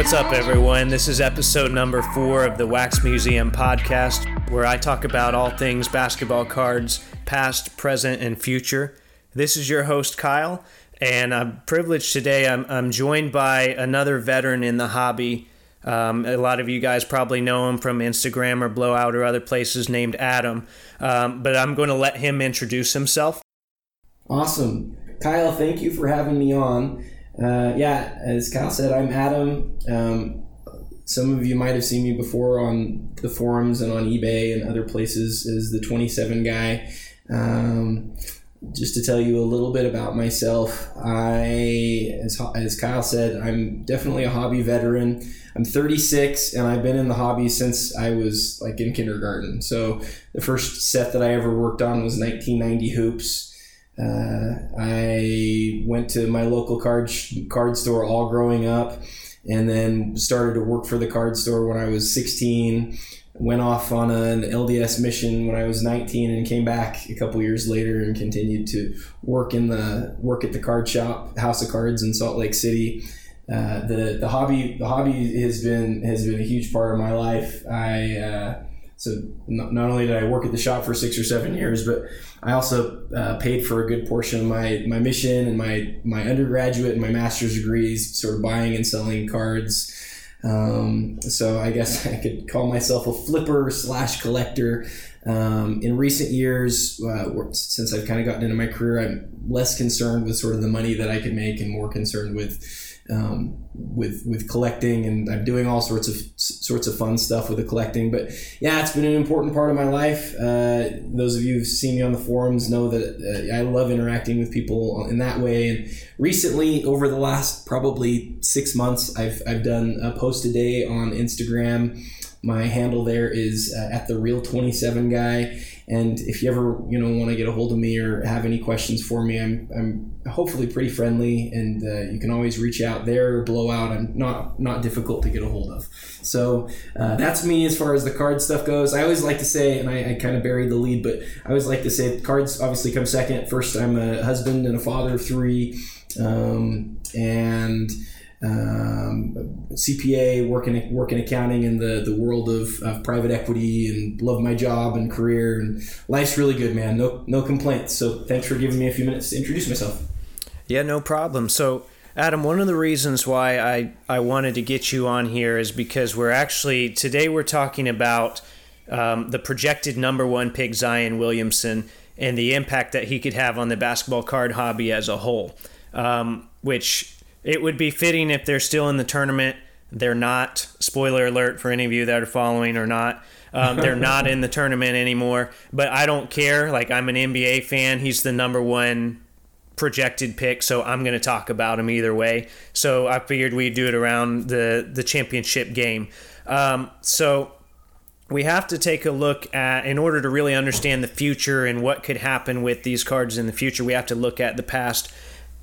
What's up, everyone? This is episode number four of the Wax Museum podcast, where I talk about all things basketball cards, past, present, and future. This is your host, Kyle, and I'm privileged today. I'm, I'm joined by another veteran in the hobby. Um, a lot of you guys probably know him from Instagram or Blowout or other places named Adam, um, but I'm going to let him introduce himself. Awesome. Kyle, thank you for having me on. Uh, yeah, as Kyle said, I'm Adam. Um, some of you might have seen me before on the forums and on eBay and other places as the 27 guy. Um, just to tell you a little bit about myself, I, as, as Kyle said, I'm definitely a hobby veteran. I'm 36 and I've been in the hobby since I was like in kindergarten. So the first set that I ever worked on was 1990 hoops. Uh, I went to my local card card store all growing up, and then started to work for the card store when I was 16. Went off on an LDS mission when I was 19, and came back a couple years later and continued to work in the work at the card shop, House of Cards in Salt Lake City. Uh, the the hobby the hobby has been has been a huge part of my life. I uh, so not, not only did I work at the shop for six or seven years, but I also uh, paid for a good portion of my, my mission and my, my undergraduate and my master's degrees, sort of buying and selling cards. Um, so I guess I could call myself a flipper slash collector. Um, in recent years, uh, since I've kind of gotten into my career, I'm less concerned with sort of the money that I could make and more concerned with um, with with collecting, and I'm doing all sorts of sorts of fun stuff with the collecting. But yeah, it's been an important part of my life. Uh, those of you who've seen me on the forums know that uh, I love interacting with people in that way. And recently, over the last probably six months, I've I've done a post a day on Instagram. My handle there is uh, at the real 27 guy and if you ever you know want to get a hold of me or have any questions for me, I'm I'm hopefully pretty friendly, and uh, you can always reach out there or blowout. I'm not not difficult to get a hold of. So uh, that's me as far as the card stuff goes. I always like to say, and I, I kind of buried the lead, but I always like to say cards obviously come second. First, I'm a husband and a father of three, um, and um, CPA, working working accounting in the, the world of, of private equity, and love my job and career, and life's really good, man. No no complaints. So thanks for giving me a few minutes to introduce myself. Yeah, no problem. So. Adam, one of the reasons why I, I wanted to get you on here is because we're actually today we're talking about um, the projected number one pick Zion Williamson and the impact that he could have on the basketball card hobby as a whole, um, which it would be fitting if they're still in the tournament. They're not. Spoiler alert for any of you that are following or not. Um, they're not in the tournament anymore. But I don't care. Like I'm an NBA fan. He's the number one projected pick, so I'm going to talk about him either way. So I figured we'd do it around the the championship game. Um, so we have to take a look at in order to really understand the future and what could happen with these cards in the future. We have to look at the past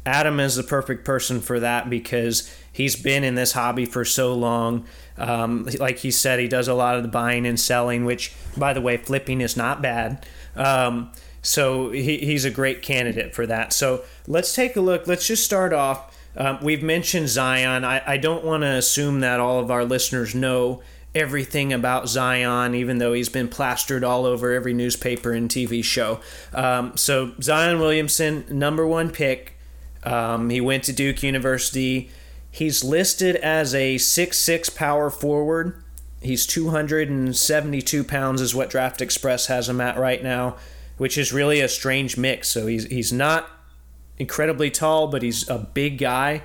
Adam is the perfect person for that because he's been in this hobby for so long. Um, like he said, he does a lot of the buying and selling, which, by the way, flipping is not bad. Um, so he, he's a great candidate for that. So let's take a look. Let's just start off. Um, we've mentioned Zion. I, I don't want to assume that all of our listeners know everything about Zion, even though he's been plastered all over every newspaper and TV show. Um, so Zion Williamson, number one pick um, he went to Duke University. He's listed as a six-six power forward. He's 272 pounds, is what Draft Express has him at right now, which is really a strange mix. So he's, he's not incredibly tall, but he's a big guy.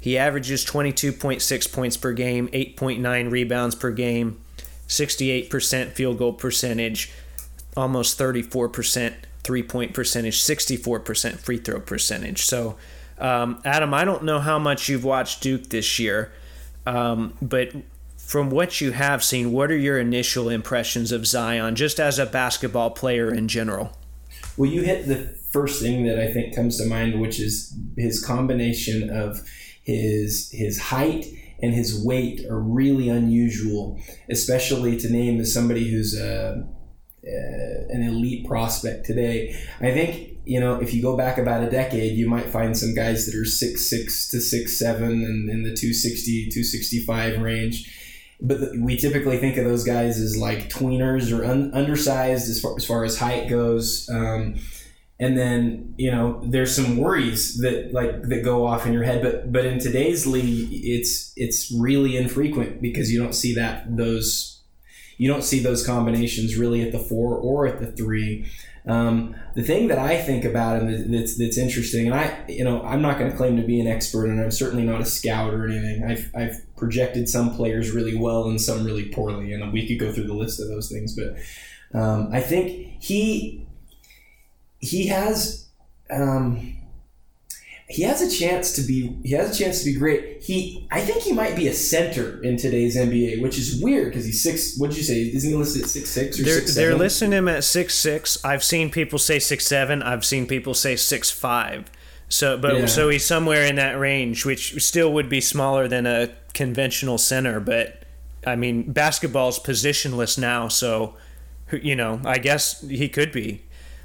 He averages 22.6 points per game, 8.9 rebounds per game, 68% field goal percentage, almost 34% three point percentage, 64% free throw percentage. So um, Adam, I don't know how much you've watched Duke this year, um, but from what you have seen, what are your initial impressions of Zion, just as a basketball player in general? Well, you hit the first thing that I think comes to mind, which is his combination of his his height and his weight are really unusual, especially to name as somebody who's a, uh, an elite prospect today. I think you know, if you go back about a decade, you might find some guys that are six six to six seven and in the 260, 265 range. But the, we typically think of those guys as like tweeners or un, undersized as far, as far as height goes. Um, and then you know there's some worries that like that go off in your head but but in today's league it's it's really infrequent because you don't see that those you don't see those combinations really at the four or at the three um, the thing that I think about and that's that's interesting, and I you know I'm not going to claim to be an expert, and I'm certainly not a scout or anything. I've I've projected some players really well and some really poorly, and we could go through the list of those things. But um, I think he he has. Um, he has a chance to be he has a chance to be great. He I think he might be a center in today's NBA, which is weird because he's six. What'd you say? Isn't he listed at six six or they're, six? They're listing him at six six. I've seen people say six seven. I've seen people say six five. So, but Yeah. so he's somewhere in that range, which still would be smaller than a conventional center. But I mean, basketball's positionless now, so you know, I guess he could be.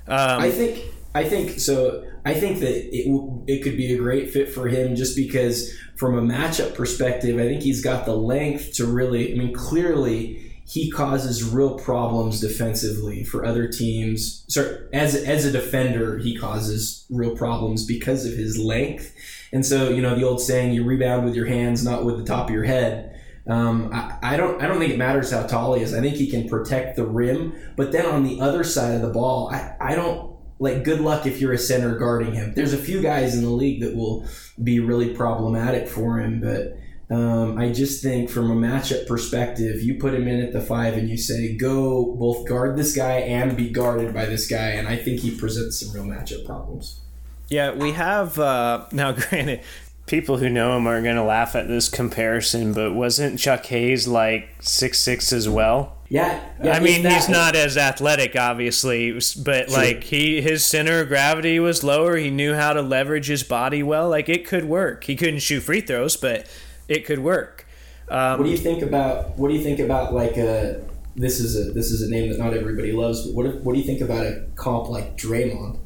Um, I think I think so. I think that it it could be a great fit for him just because from a matchup perspective, I think he's got the length to really. I mean, clearly he causes real problems defensively for other teams. Sorry, as as a defender, he causes real problems because of his length. And so, you know, the old saying, "You rebound with your hands, not with the top of your head." Um, I, I don't I don't think it matters how tall he is. I think he can protect the rim. But then on the other side of the ball, I, I don't like good luck if you're a center guarding him. There's a few guys in the league that will be really problematic for him, but um, I just think from a matchup perspective, you put him in at the five and you say, go both guard this guy and be guarded by this guy, and I think he presents some real matchup problems. Yeah, we have uh, now. Granted, people who know him are going to laugh at this comparison, but wasn't Chuck Hayes like six six as well? Yeah, yeah I mean, it's he's not as athletic, obviously, but Sure. like he his center of gravity was lower. He knew how to leverage his body well. Like it could work. He couldn't shoot free throws, but it could work. Um, What do you think about what do you think about like a this is a this is a name that not everybody loves, but what what do you think about a comp like Draymond?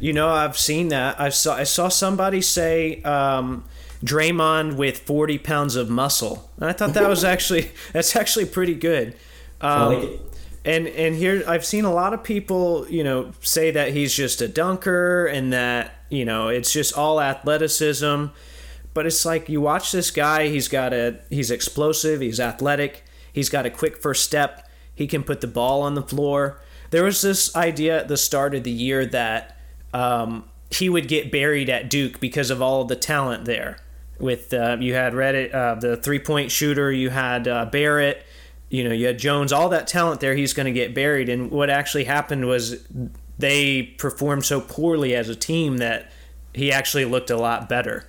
You know, I've seen that. I saw I saw somebody say um, Draymond with forty pounds of muscle, and I thought that was actually that's actually pretty good. Um, I like it. And and here I've seen a lot of people, you know, say that he's just a dunker and that you know it's just all athleticism. But it's like you watch this guy. He's got a he's explosive. He's athletic. He's got a quick first step. He can put the ball on the floor. There was this idea at the start of the year that um, he would get buried at Duke because of all of the talent there. With uh, you had Reddish, uh, the three point shooter. You had uh, Barrett. You know, you had Jones. All that talent there. He's going to get buried. And what actually happened was they performed so poorly as a team that he actually looked a lot better.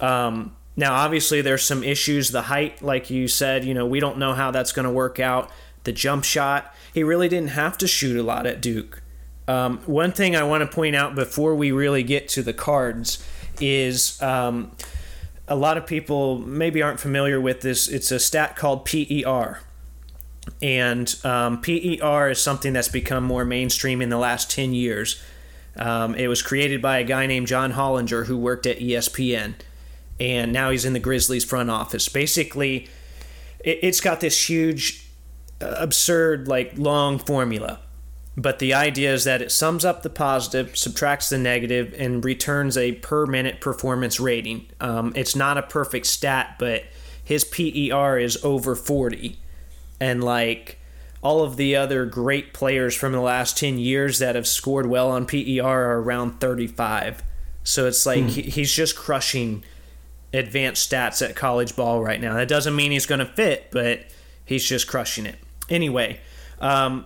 Um, now, obviously, there's some issues. The height, like you said, you know, we don't know how that's going to work out. The jump shot, he really didn't have to shoot a lot at Duke. Um, one thing I want to point out before we really get to the cards is um, a lot of people maybe aren't familiar with this. It's a stat called PER. And um, PER is something that's become more mainstream in the last 10 years. Um, it was created by a guy named John Hollinger who worked at ESPN. And now he's in the Grizzlies front office. Basically, it, it's got this huge, uh, absurd, like long formula. But the idea is that it sums up the positive, subtracts the negative, and returns a per minute performance rating. Um, it's not a perfect stat, but his PER is over 40 and like all of the other great players from the last 10 years that have scored well on PER are around 35. So it's like he, he's just crushing advanced stats at college ball right now. That doesn't mean he's going to fit, but he's just crushing it. Anyway, um,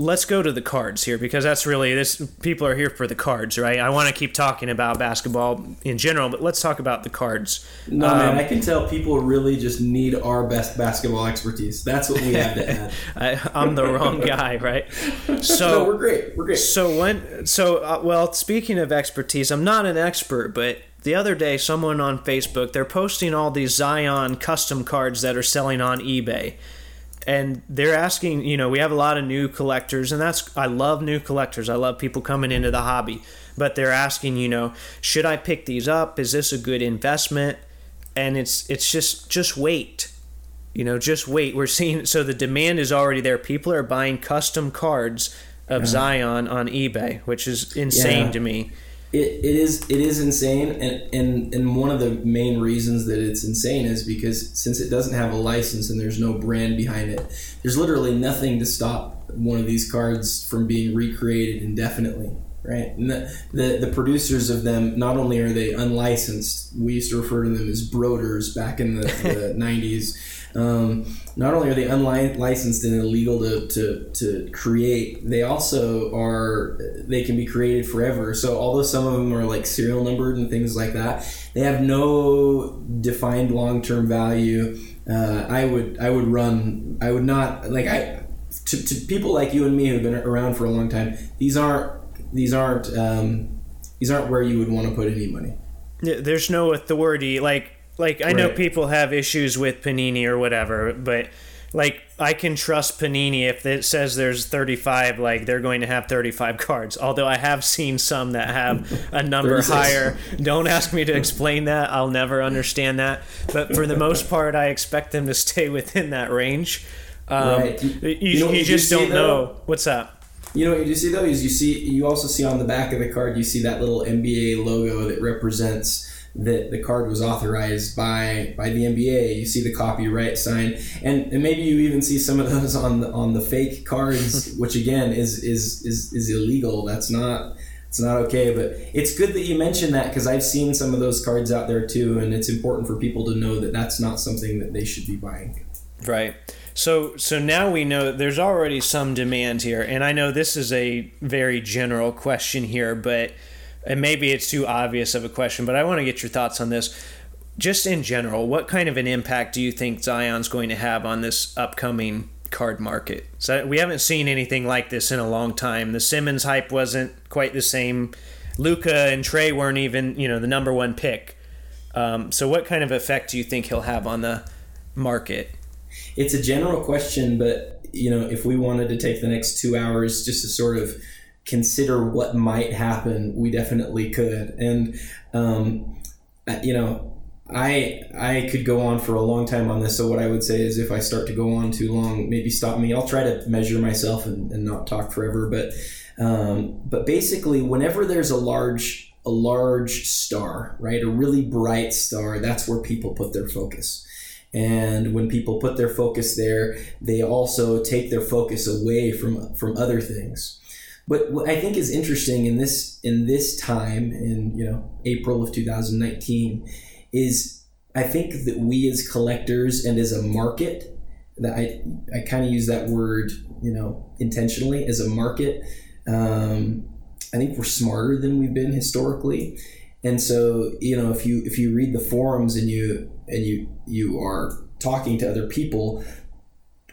let's go to the cards here because that's really this people are here for the cards, right? I want to keep talking about basketball in general, but let's talk about the cards. No, Um, man, I can tell people really just need our best basketball expertise. That's what we have to add. I, I'm the wrong guy, right? no, So we're great. We're great. So when so uh, well, speaking of expertise, I'm not an expert, but the other day someone on Facebook they're posting all these Zion custom cards that are selling on eBay. And they're asking, you know, we have a lot of new collectors, and that's I love new collectors. I love people coming into the hobby, but they're asking, you know, should I pick these up? Is this a good investment? And it's it's just just wait, you know, just wait. We're seeing so the demand is already there. People are buying custom cards of yeah. Zion on eBay, which is insane yeah. to me. It, it is it is insane and, and and one of the main reasons that it's insane is because since it doesn't have a license and there's no brand behind it there's literally nothing to stop one of these cards from being recreated indefinitely right? And the, the, the producers of them not only are they unlicensed we used to refer to them as broders back in the, the 90s um, not only are they unlicensed and illegal to, to, to create, they also are they can be created forever. So although some of them are like serial numbered and things like that, they have no defined long term value. Uh, I would I would run I would not like I to, to people like you and me who've been around for a long time. These aren't these aren't um, these aren't where you would want to put any money. There's no authority like like I right. know people have issues with Panini or whatever, but like I can trust Panini if it says there's 35, like they're going to have 35 cards. Although I have seen some that have a number higher. Don't ask me to explain that. I'll never understand that. But for the most part, I expect them to stay within that range. Um, right. You, you, you, know you just do don't know what's up. You know what you do see though is you see you also see on the back of the card you see that little NBA logo that represents that the card was authorized by by the NBA. You see the copyright sign, and, and maybe you even see some of those on the on the fake cards, which again is is is is illegal. That's not it's not okay. But it's good that you mentioned that because I've seen some of those cards out there too, and it's important for people to know that that's not something that they should be buying. Right. So so now we know there's already some demand here, and I know this is a very general question here, but and maybe it's too obvious of a question, but I want to get your thoughts on this. Just in general, what kind of an impact do you think Zion's going to have on this upcoming card market? So we haven't seen anything like this in a long time. The Simmons hype wasn't quite the same. Luka and Trae weren't even, you know, the number one pick. Um, so what kind of effect do you think he'll have on the market? It's a general question, but you know, if we wanted to take the next two hours just to sort of consider what might happen, we definitely could. And um, you know, I I could go on for a long time on this. So what I would say is, if I start to go on too long, maybe stop me. I'll try to measure myself and, and not talk forever. But um, but basically, whenever there's a large a large star, right, a really bright star, that's where people put their focus. And when people put their focus there, they also take their focus away from from other things. But what I think is interesting in this in this time in you know April of 2019 is I think that we as collectors and as a market that I I kind of use that word you know intentionally as a market. Um, I think we're smarter than we've been historically, and so you know if you if you read the forums and you and you you are talking to other people,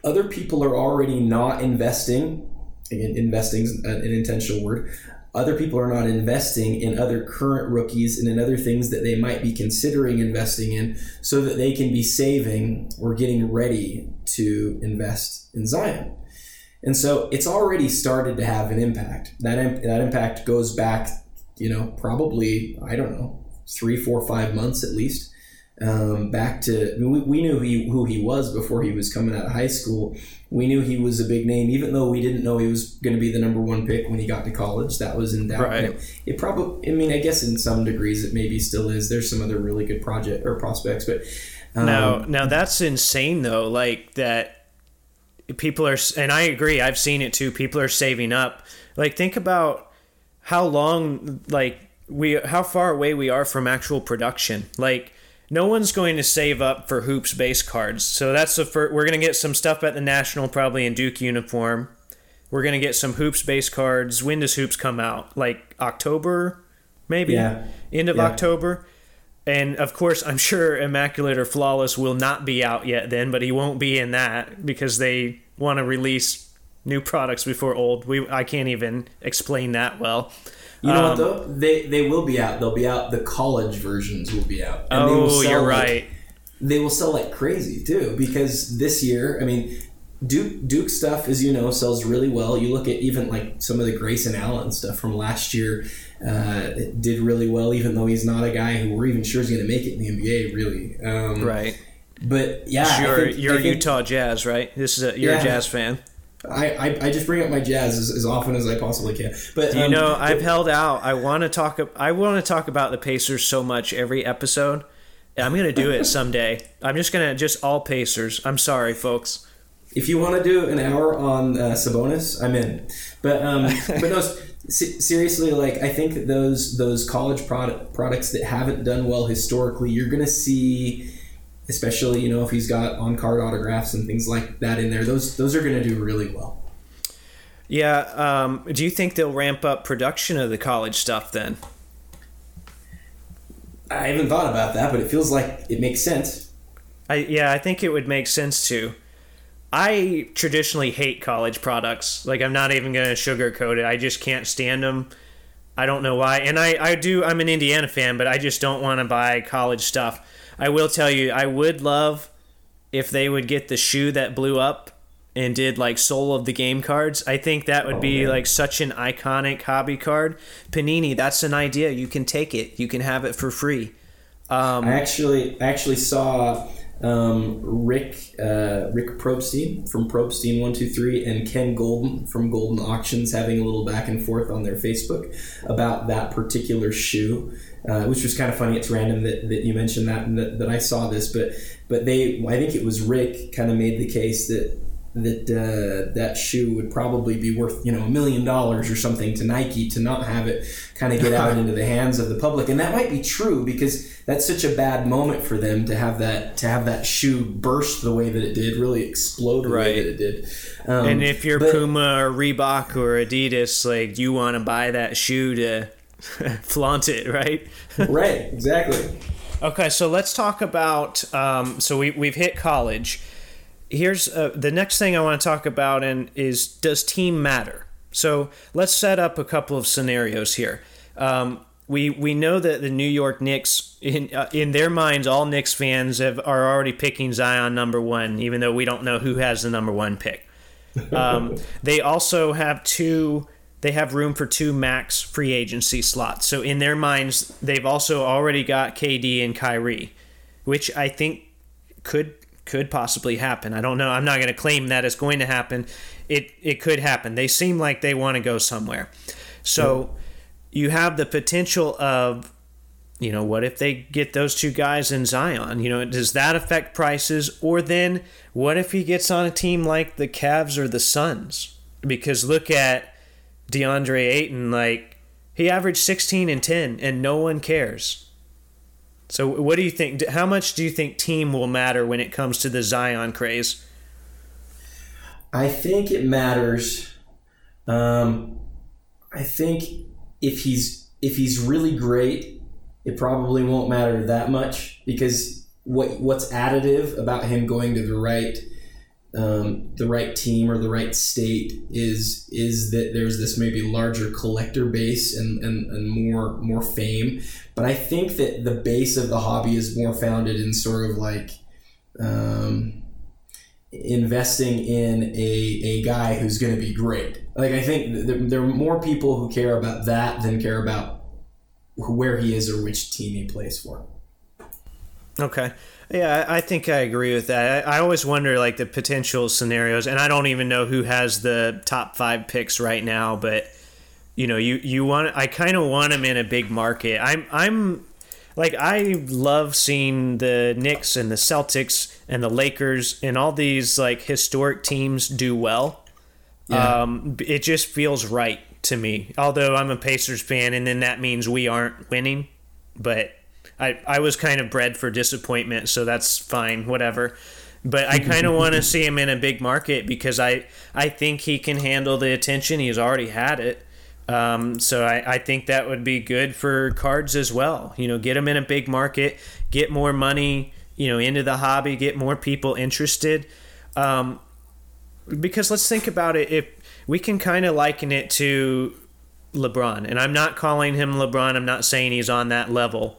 other people are already not investing again, investing is an intentional word. Other people are not investing in other current rookies and in other things that they might be considering investing in so that they can be saving or getting ready to invest in Zion. And so it's already started to have an impact. That, that impact goes back, you know, probably, I don't know, three, four, five months at least um, back to I mean, we, we knew he, who he was before he was coming out of high school. We knew he was a big name, even though we didn't know he was going to be the number one pick when he got to college. That was in doubt. Right. It, it probably, I mean, I guess in some degrees it maybe still is. There's some other really good project or prospects, but um, now, now that's insane though. Like that, people are, and I agree. I've seen it too. People are saving up. Like think about how long, like we, how far away we are from actual production. Like no one's going to save up for hoops base cards. So that's the first. We're going to get some stuff at the national, probably in Duke uniform. We're going to get some hoops base cards. When does hoops come out? Like October, maybe yeah. end of yeah. October. And of course, I'm sure Immaculate or Flawless will not be out yet then, but he won't be in that because they want to release new products before old. We I can't even explain that well. You know um, what though? They they will be out. They'll be out. The college versions will be out. And oh, you're like, right. They will sell like crazy too because this year, I mean, Duke Duke stuff, as you know, sells really well. You look at even like some of the Grayson Allen stuff from last year, uh, did really well. Even though he's not a guy who we're even sure is going to make it in the NBA, really. Um, right. But yeah, you're, think, you're Utah Jazz, right? This is a, you're yeah, a Jazz fan. I, I, I, just bring up my jazz as, as, often as I possibly can. But you um, know, I've held out. I want to talk. I want to talk about the Pacers so much every episode. I'm gonna do it someday. I'm just gonna just all Pacers. I'm sorry, folks. If you want to do an hour on uh, Sabonis, I'm in. But um, but no, seriously, like I think those those college product products that haven't done well historically, you're gonna see especially you know if he's got on card autographs and things like that in there. Those those are going to do really well. Yeah. Um, do you think they'll ramp up production of the college stuff then? I haven't thought about that, but it feels like it makes sense. I yeah, I think it would make sense too. I traditionally hate college products. Like I'm not even going to sugarcoat it. I just can't stand them. I don't know why. And I I do I'm an Indiana fan, but I just don't want to buy college stuff I will tell you, I would love if they would get the shoe that blew up and did like soul of the game cards. I think that would oh, be man. like such an iconic hobby card. Panini, that's an idea. You can take it. You can have it for free. Um, I actually actually saw um, Rick uh, Rick Probstein from Probstein One Two Three and Ken Golden from Golden Auctions having a little back and forth on their Facebook about that particular shoe uh, which was kind of funny. It's random that, that you mentioned that, and that that I saw this, but but they I think it was Rick kind of made the case that that uh, that shoe would probably be worth you know a million dollars or something to Nike to not have it kind of get out into the hands of the public, and that might be true because that's such a bad moment for them to have that to have that shoe burst the way that it did, really explode the right. way that it did. Um, and if you're but, Puma or Reebok or Adidas, like you want to buy that shoe to flaunt it, right? right, exactly. Okay, so let's talk about. Um, so we we've hit college. Here's uh, the next thing I want to talk about, and is does team matter? So let's set up a couple of scenarios here. Um, we we know that the New York Knicks, in uh, in their minds, all Knicks fans have are already picking Zion number one, even though we don't know who has the number one pick. Um, they also have two they have room for two max free agency slots. So in their minds, they've also already got KD and Kyrie, which I think could could possibly happen. I don't know. I'm not going to claim that it's going to happen. It it could happen. They seem like they want to go somewhere. So you have the potential of you know, what if they get those two guys in Zion? You know, does that affect prices? Or then what if he gets on a team like the Cavs or the Suns? Because look at DeAndre Ayton, like he averaged 16 and 10, and no one cares. So, what do you think? How much do you think team will matter when it comes to the Zion craze? I think it matters. Um, I think if he's if he's really great, it probably won't matter that much because what what's additive about him going to the right um, the right team or the right state is is that there's this maybe larger collector base and, and, and more more fame. But I think that the base of the hobby is more founded in sort of like um, investing in a, a guy who's going to be great. Like I think there, there are more people who care about that than care about where he is or which team he plays for. Okay. Yeah, I think I agree with that. I, always wonder like the potential scenarios, and I don't even know who has the top five picks right now. But you know, you you want I kind of want him in a big market. I'm I'm like I love seeing the Knicks and the Celtics and the Lakers and all these like historic teams do well. Yeah. Um, it just feels right to me. Although I'm a Pacers fan, and then that means we aren't winning, but I, I was kind of bred for disappointment, so that's fine, whatever. But I kind of want to see him in a big market because I, I think he can handle the attention. He's already had it. Um, so I, I think that would be good for cards as well. You know, get him in a big market, get more money, you know, into the hobby, get more people interested. Um, because let's think about it. If we can kind of liken it to LeBron, and I'm not calling him LeBron, I'm not saying he's on that level.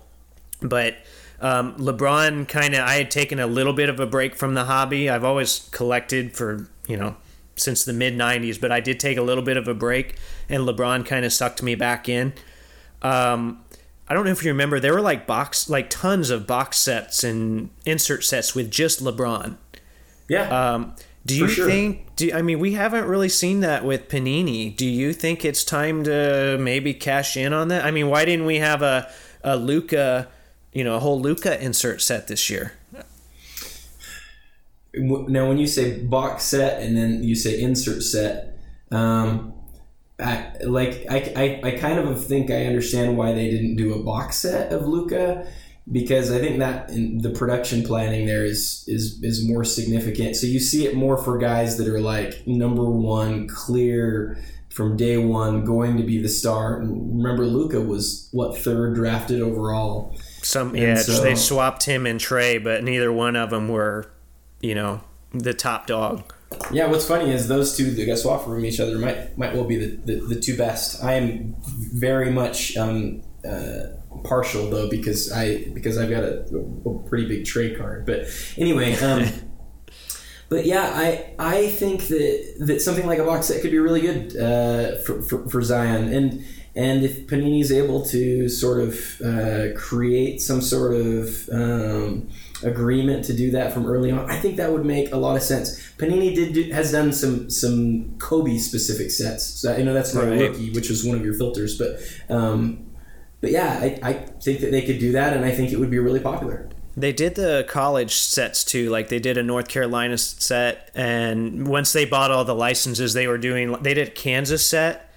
But Um, LeBron kind of, I had taken a little bit of a break from the hobby. I've always collected for, you know, since the mid 90s, but I did take a little bit of a break, and LeBron kind of sucked me back in. Um, I don't know if you remember, there were like box, like tons of box sets and insert sets with just LeBron. Yeah. Um, do you sure. think? Do I mean we haven't really seen that with Panini? Do you think it's time to maybe cash in on that? I mean, why didn't we have a a Luka, you know, a whole Luka insert set this year? Now, when you say box set and then you say insert set, um, I, like I, I, I kind of think I understand why they didn't do a box set of Luka because I think that the production planning there is is is more significant. So you see it more for guys that are like number one, clear from day one, going to be the star. And remember, Luka was what third drafted overall. Some yeah, so, they swapped him and Trae, but neither one of them were, you know, the top dog. Yeah, what's funny is those two that got swapped from each other might might well be the, the, the two best. I am very much um, uh, partial though because I because I've got a, a pretty big trade card. But anyway, um, but yeah, I I think that that something like a box set could be really good uh, for, for, for Zion and. And if Panini's able to sort of uh, create some sort of um, agreement to do that from early on, I think that would make a lot of sense. Panini did do, has done some some Kobe specific sets. So I know that's not right. rookie, which was one of your filters, but um, but yeah, I, I think that they could do that, and I think it would be really popular. They did the college sets too. Like they did a North Carolina set, and once they bought all the licenses, they were doing. They did a Kansas set,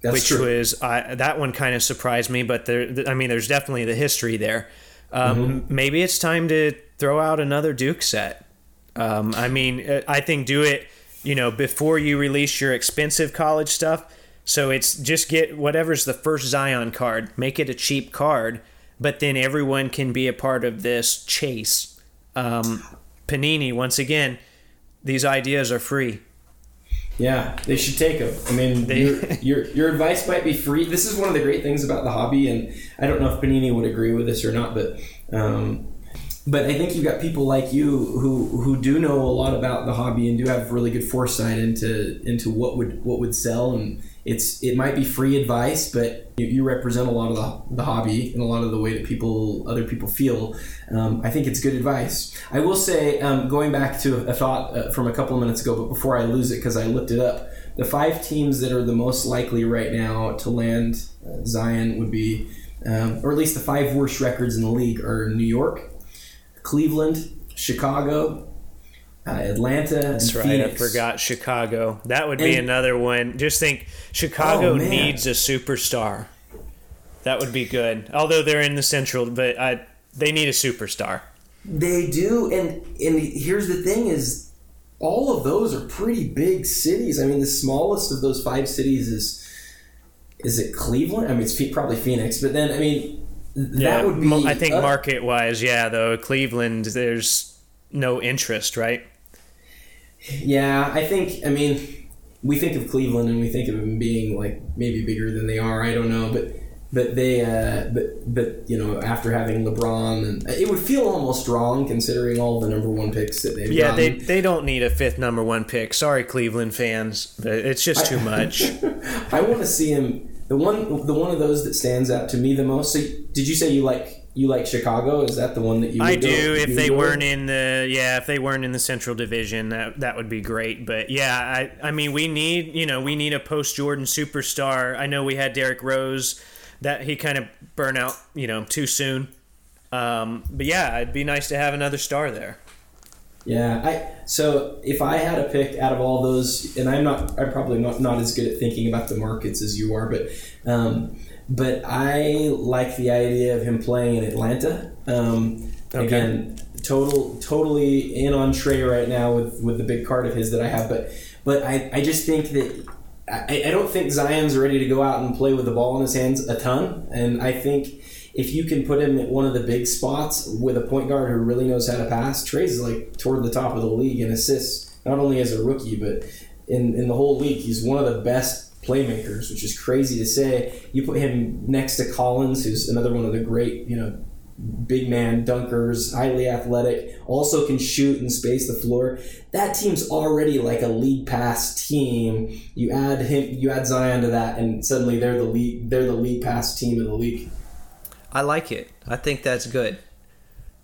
That's which true. was uh, that one kind of surprised me. But there, I mean, there's definitely the history there. Um, mm-hmm. Maybe it's time to throw out another Duke set. Um, I mean, uh, I think do it. You know, before you release your expensive college stuff so it's just get whatever's the first Zion card, make it a cheap card, but then everyone can be a part of this chase. Um, Panini, once again, these ideas are free. Yeah, they should take them. I mean, they, your, your, your advice might be free. This is one of the great things about the hobby, and I don't know if Panini would agree with this or not, but um, but I think you've got people like you who who do know a lot about the hobby and do have really good foresight into into what would what would sell and it's it might be free advice, but you, represent a lot of the, the, hobby and a lot of the way that people other people feel. Um, I think it's good advice. I will say, um, going back to a thought uh, from a couple of minutes ago, but before I lose it because I looked it up, the five teams that are the most likely right now to land uh, Zion would be, um, or at least the five worst records in the league are New York, Cleveland, Chicago, uh, Atlanta. That's right. Phoenix. I forgot Chicago. That would be and, another one. Just think, Chicago oh, needs a superstar. That would be good. Although they're in the Central, but I, they need a superstar. They do, and and here's the thing: is all of those are pretty big cities. I mean, the smallest of those five cities is is it Cleveland? I mean, it's probably Phoenix, but then I mean, that yeah, would be. I think market wise, yeah. Though Cleveland, there's no interest, right? Yeah, I think. I mean, we think of Cleveland and we think of them being like maybe bigger than they are. I don't know, but but they uh, but but you know after having LeBron and it would feel almost wrong considering all the number one picks that they've yeah gotten. they they don't need a fifth number one pick sorry Cleveland fans it's just too much I want to see him the one the one of those that stands out to me the most so did you say you like you like Chicago? Is that the one that you? I do. if they weren't in the yeah, if they weren't in the Central Division, that that would be great. But yeah, I I mean, we need you know we need a post Jordan superstar. I know we had Derrick Rose, that he kind of burned out you know too soon. Um, but yeah, it'd be nice to have another star there. Yeah, I so if I had a pick out of all those, and I'm not, I'm probably not not as good at thinking about the markets as you are, but. Um, but I like the idea of him playing in Atlanta. Um, okay. Again, total totally in on Trae right now with with the big card of his that I have. But but I, I just think that I, I don't think Zion's ready to go out and play with the ball in his hands a ton. And I think if you can put him at one of the big spots with a point guard who really knows how to pass, Trae's like toward the top of the league in assists, not only as a rookie, but in, in the whole league. He's one of the best playmakers, which is crazy to say. You put him next to Collins, who's another one of the great, you know, big man dunkers, highly athletic, also can shoot and space the floor. That team's already like a league pass team. You add him, you add Zion to that, and suddenly they're the league, they're the league pass team in the league. I like it. I think that's good.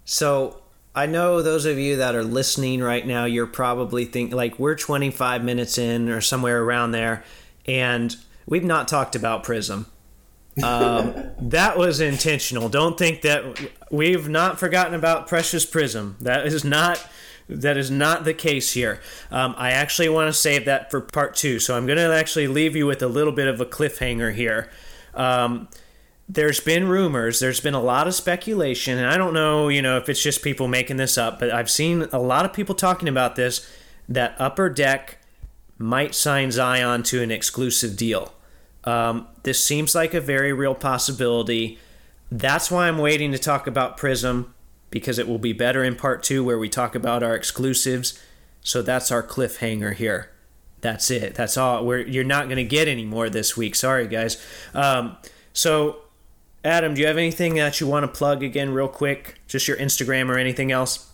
So I know those of you that are listening right now, you're probably thinking like we're 25 minutes in or somewhere around there, and we've not talked about Prizm. Um, that was intentional. Don't think that we've not forgotten about Precious Prizm. That is not that is not the case here. Um, I actually want to save that for part two, so I'm going to actually leave you with a little bit of a cliffhanger here. Um, there's been rumors, there's been a lot of speculation, and I don't know, you know, if it's just people making this up, but I've seen a lot of people talking about this that Upper Deck might sign Zion to an exclusive deal. Um, this seems like a very real possibility. That's why I'm waiting to talk about Prizm because it will be better in part two where we talk about our exclusives. So that's our cliffhanger here. That's it. That's all. We're, you're not going to get any more this week. Sorry, guys. Um, so, Adam, do you have anything that you want to plug again, real quick? Just your Instagram or anything else?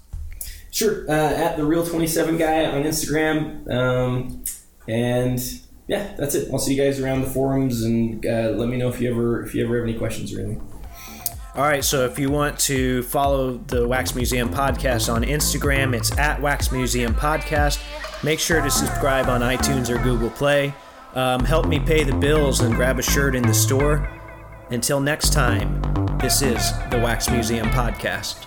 Sure. Uh, at the real 27 guy on Instagram. Um, and yeah, that's it. I'll see you guys around the forums and uh, let me know if you ever if you ever have any questions or anything. All right, so if you want to follow the Wax Museum podcast on Instagram, it's at Wax Museum Podcast. Make sure to subscribe on iTunes or Google Play. Um, help me pay the bills and grab a shirt in the store. Until next time, this is the Wax Museum Podcast.